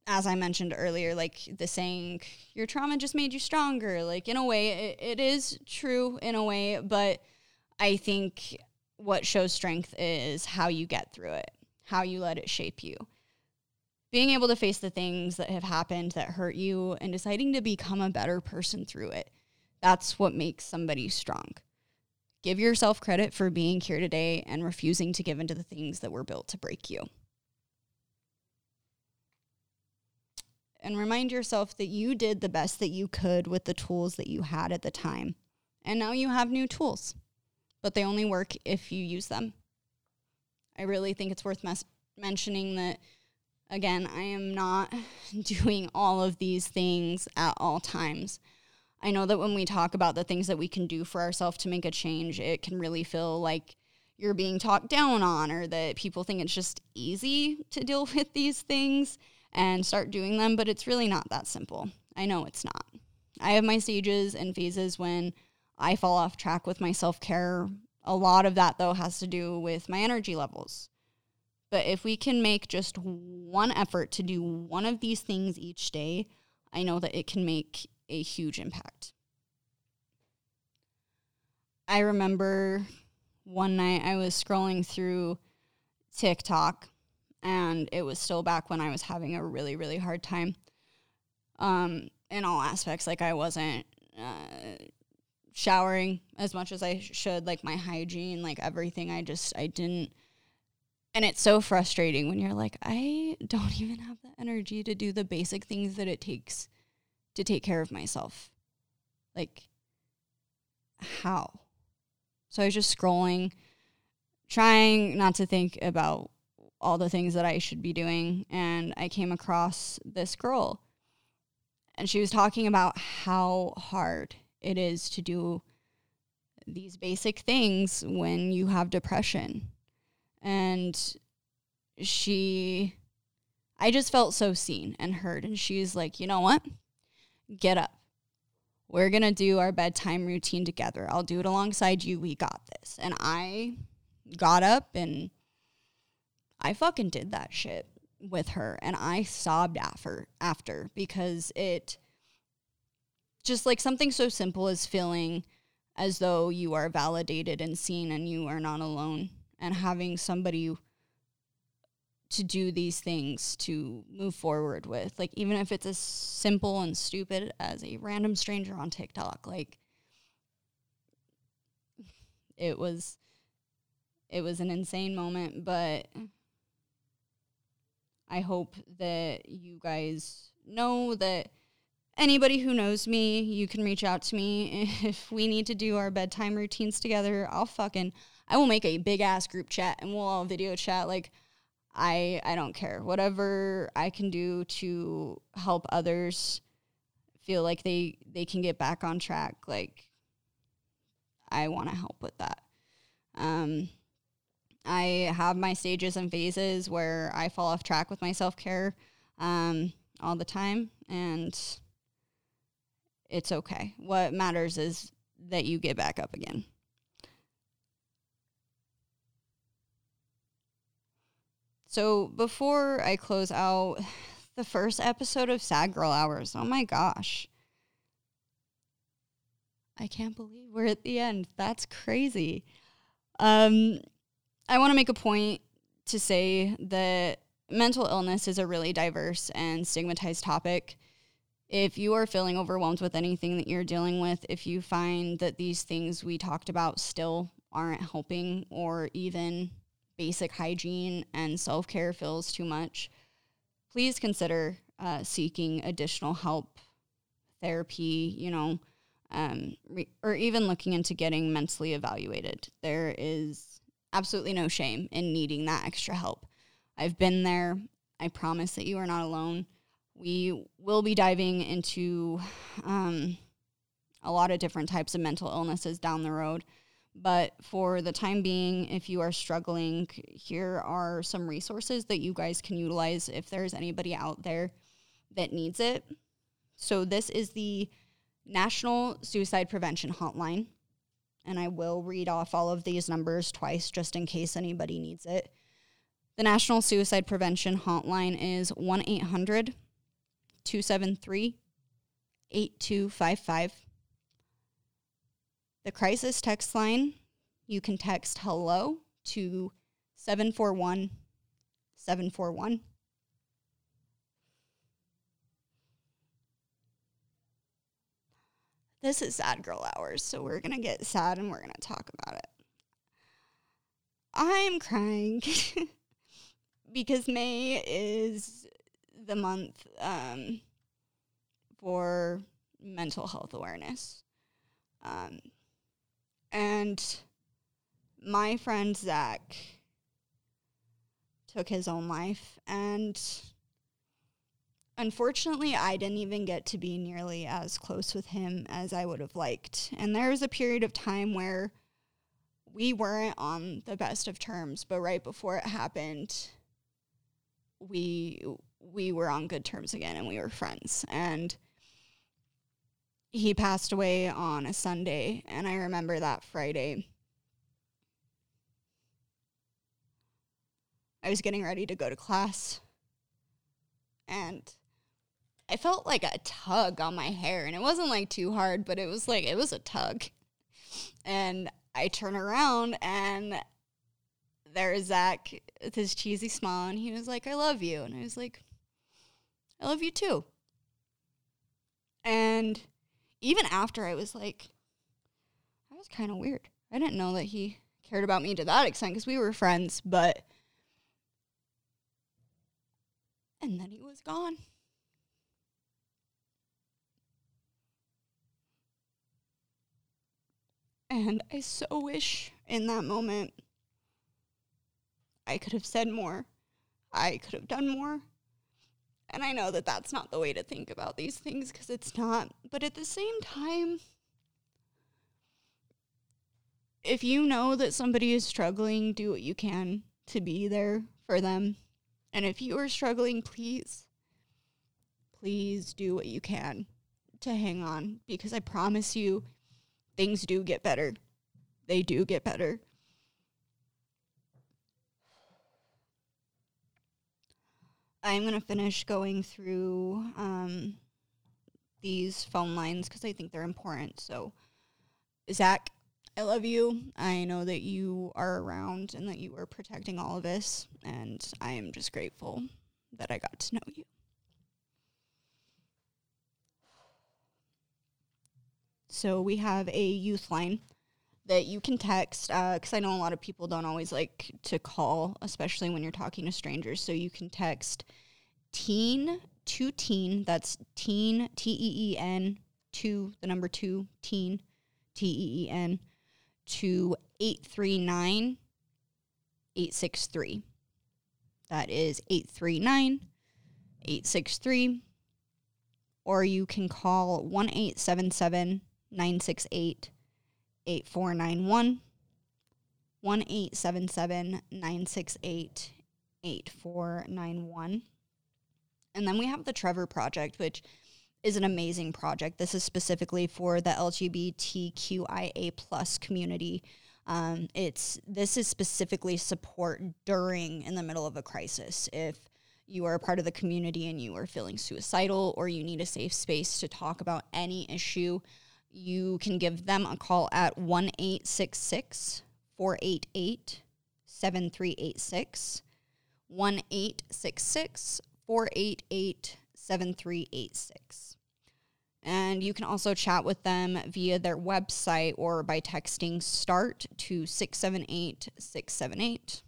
S1: as I mentioned earlier, like the saying, your trauma just made you stronger. Like, in a way, it, it is true in a way, but I think what shows strength is how you get through it, how you let it shape you. Being able to face the things that have happened that hurt you and deciding to become a better person through it. That's what makes somebody strong. Give yourself credit for being here today and refusing to give into the things that were built to break you. And remind yourself that you did the best that you could with the tools that you had at the time. And now you have new tools, but they only work if you use them. I really think it's worth mes- mentioning that, again, I am not doing all of these things at all times. I know that when we talk about the things that we can do for ourselves to make a change, it can really feel like you're being talked down on or that people think it's just easy to deal with these things and start doing them, but it's really not that simple. I know it's not. I have my stages and phases when I fall off track with my self care. A lot of that, though, has to do with my energy levels. But if we can make just one effort to do one of these things each day, I know that it can make a huge impact. I remember one night I was scrolling through TikTok and it was still back when I was having a really, really hard time um, in all aspects. Like I wasn't uh, showering as much as I should, like my hygiene, like everything. I just, I didn't. And it's so frustrating when you're like, I don't even have the energy to do the basic things that it takes to take care of myself. Like, how? So I was just scrolling, trying not to think about all the things that I should be doing. And I came across this girl, and she was talking about how hard it is to do these basic things when you have depression. And she, I just felt so seen and heard. And she's like, you know what? Get up. We're going to do our bedtime routine together. I'll do it alongside you. We got this. And I got up and I fucking did that shit with her and I sobbed after after because it just like something so simple as feeling as though you are validated and seen and you are not alone and having somebody to do these things to move forward with like even if it's as simple and stupid as a random stranger on TikTok like it was it was an insane moment but I hope that you guys know that anybody who knows me, you can reach out to me if we need to do our bedtime routines together. I'll fucking I will make a big ass group chat and we'll all video chat like I I don't care. Whatever I can do to help others feel like they they can get back on track like I want to help with that. Um I have my stages and phases where I fall off track with my self care um, all the time, and it's okay. What matters is that you get back up again. So before I close out the first episode of Sad Girl Hours, oh my gosh. I can't believe we're at the end. That's crazy. Um, I want to make a point to say that mental illness is a really diverse and stigmatized topic. If you are feeling overwhelmed with anything that you're dealing with, if you find that these things we talked about still aren't helping, or even basic hygiene and self care feels too much, please consider uh, seeking additional help, therapy, you know, um, re- or even looking into getting mentally evaluated. There is absolutely no shame in needing that extra help. I've been there. I promise that you are not alone. We will be diving into um, a lot of different types of mental illnesses down the road. But for the time being, if you are struggling, here are some resources that you guys can utilize if there's anybody out there that needs it. So, this is the National Suicide Prevention Hotline and I will read off all of these numbers twice just in case anybody needs it. The National Suicide Prevention Hotline is 1 800 273 8255. The crisis text line, you can text hello to 741 741. This is sad girl hours, so we're gonna get sad and we're gonna talk about it. I'm crying because May is the month um, for mental health awareness. Um, and my friend Zach took his own life. And unfortunately, I didn't even get to be nearly as close with him as I would have liked. And there was a period of time where we weren't on the best of terms, but right before it happened, we we were on good terms again and we were friends. And he passed away on a Sunday, and I remember that Friday. I was getting ready to go to class, and I felt like a tug on my hair, and it wasn't like too hard, but it was like it was a tug. And I turn around, and there's Zach with his cheesy smile, and he was like, I love you. And I was like, I love you too. And even after I was like, that was kind of weird. I didn't know that he cared about me to that extent because we were friends, but. And then he was gone. And I so wish in that moment I could have said more. I could have done more. And I know that that's not the way to think about these things because it's not. But at the same time, if you know that somebody is struggling, do what you can to be there for them. And if you are struggling, please, please do what you can to hang on because I promise you, things do get better. They do get better. I'm going to finish going through um, these phone lines because I think they're important. So, Zach, I love you. I know that you are around and that you are protecting all of us. And I am just grateful that I got to know you. So, we have a youth line that you can text because uh, I know a lot of people don't always like to call, especially when you're talking to strangers. So you can text teen to teen. That's teen T E E N to the number two teen T E E N to eight three nine eight six three. That is eight three nine eight six three. Or you can call one eight seven seven nine six eight 8491 1877 968 8491. And then we have the Trevor Project, which is an amazing project. This is specifically for the LGBTQIA plus community. Um, it's this is specifically support during in the middle of a crisis. If you are a part of the community and you are feeling suicidal or you need a safe space to talk about any issue, you can give them a call at 1 488 7386. 1 488 7386. And you can also chat with them via their website or by texting START to 678 678.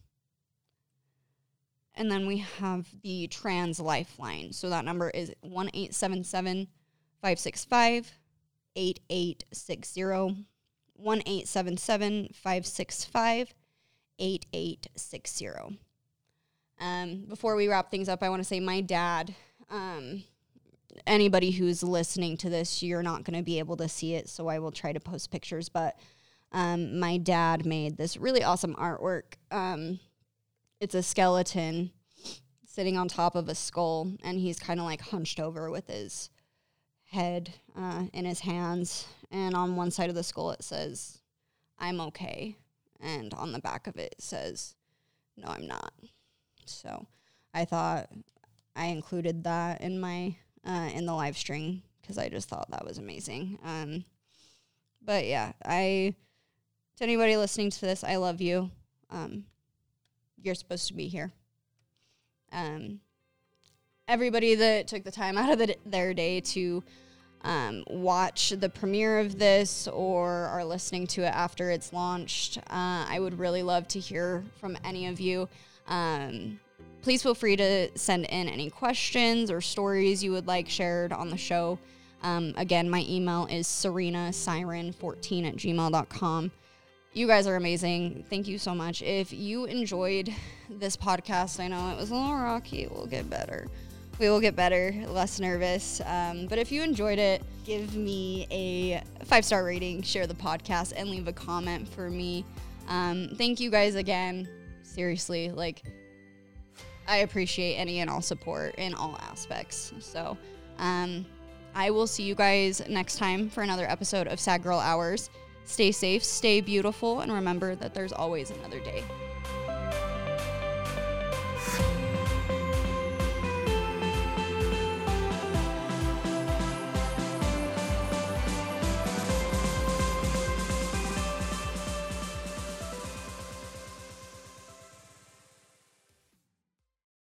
S1: And then we have the Trans Lifeline. So that number is 1 877 565 8860 1877 565 8860. Um, before we wrap things up, I want to say my dad, um, anybody who's listening to this, you're not going to be able to see it, so I will try to post pictures. But um, my dad made this really awesome artwork. Um, it's a skeleton sitting on top of a skull, and he's kind of like hunched over with his head uh, in his hands, and on one side of the skull it says, "I'm okay," and on the back of it, says, "No, I'm not." So, I thought I included that in my uh, in the live stream because I just thought that was amazing. Um, but yeah, I to anybody listening to this, I love you. Um, you're supposed to be here. Um, everybody that took the time out of the, their day to um, watch the premiere of this or are listening to it after it's launched, uh, I would really love to hear from any of you. Um, please feel free to send in any questions or stories you would like shared on the show. Um, again, my email is serinasiren14 at gmail.com. You guys are amazing. Thank you so much. If you enjoyed this podcast, I know it was a little rocky. We'll get better we will get better, less nervous. Um, but if you enjoyed it, give me a five star rating, share the podcast, and leave a comment for me. Um, thank you guys again. Seriously, like, I appreciate any and all support in all aspects. So, um, I will see you guys next time for another episode of Sad Girl Hours. Stay safe, stay beautiful, and remember that there's always another day.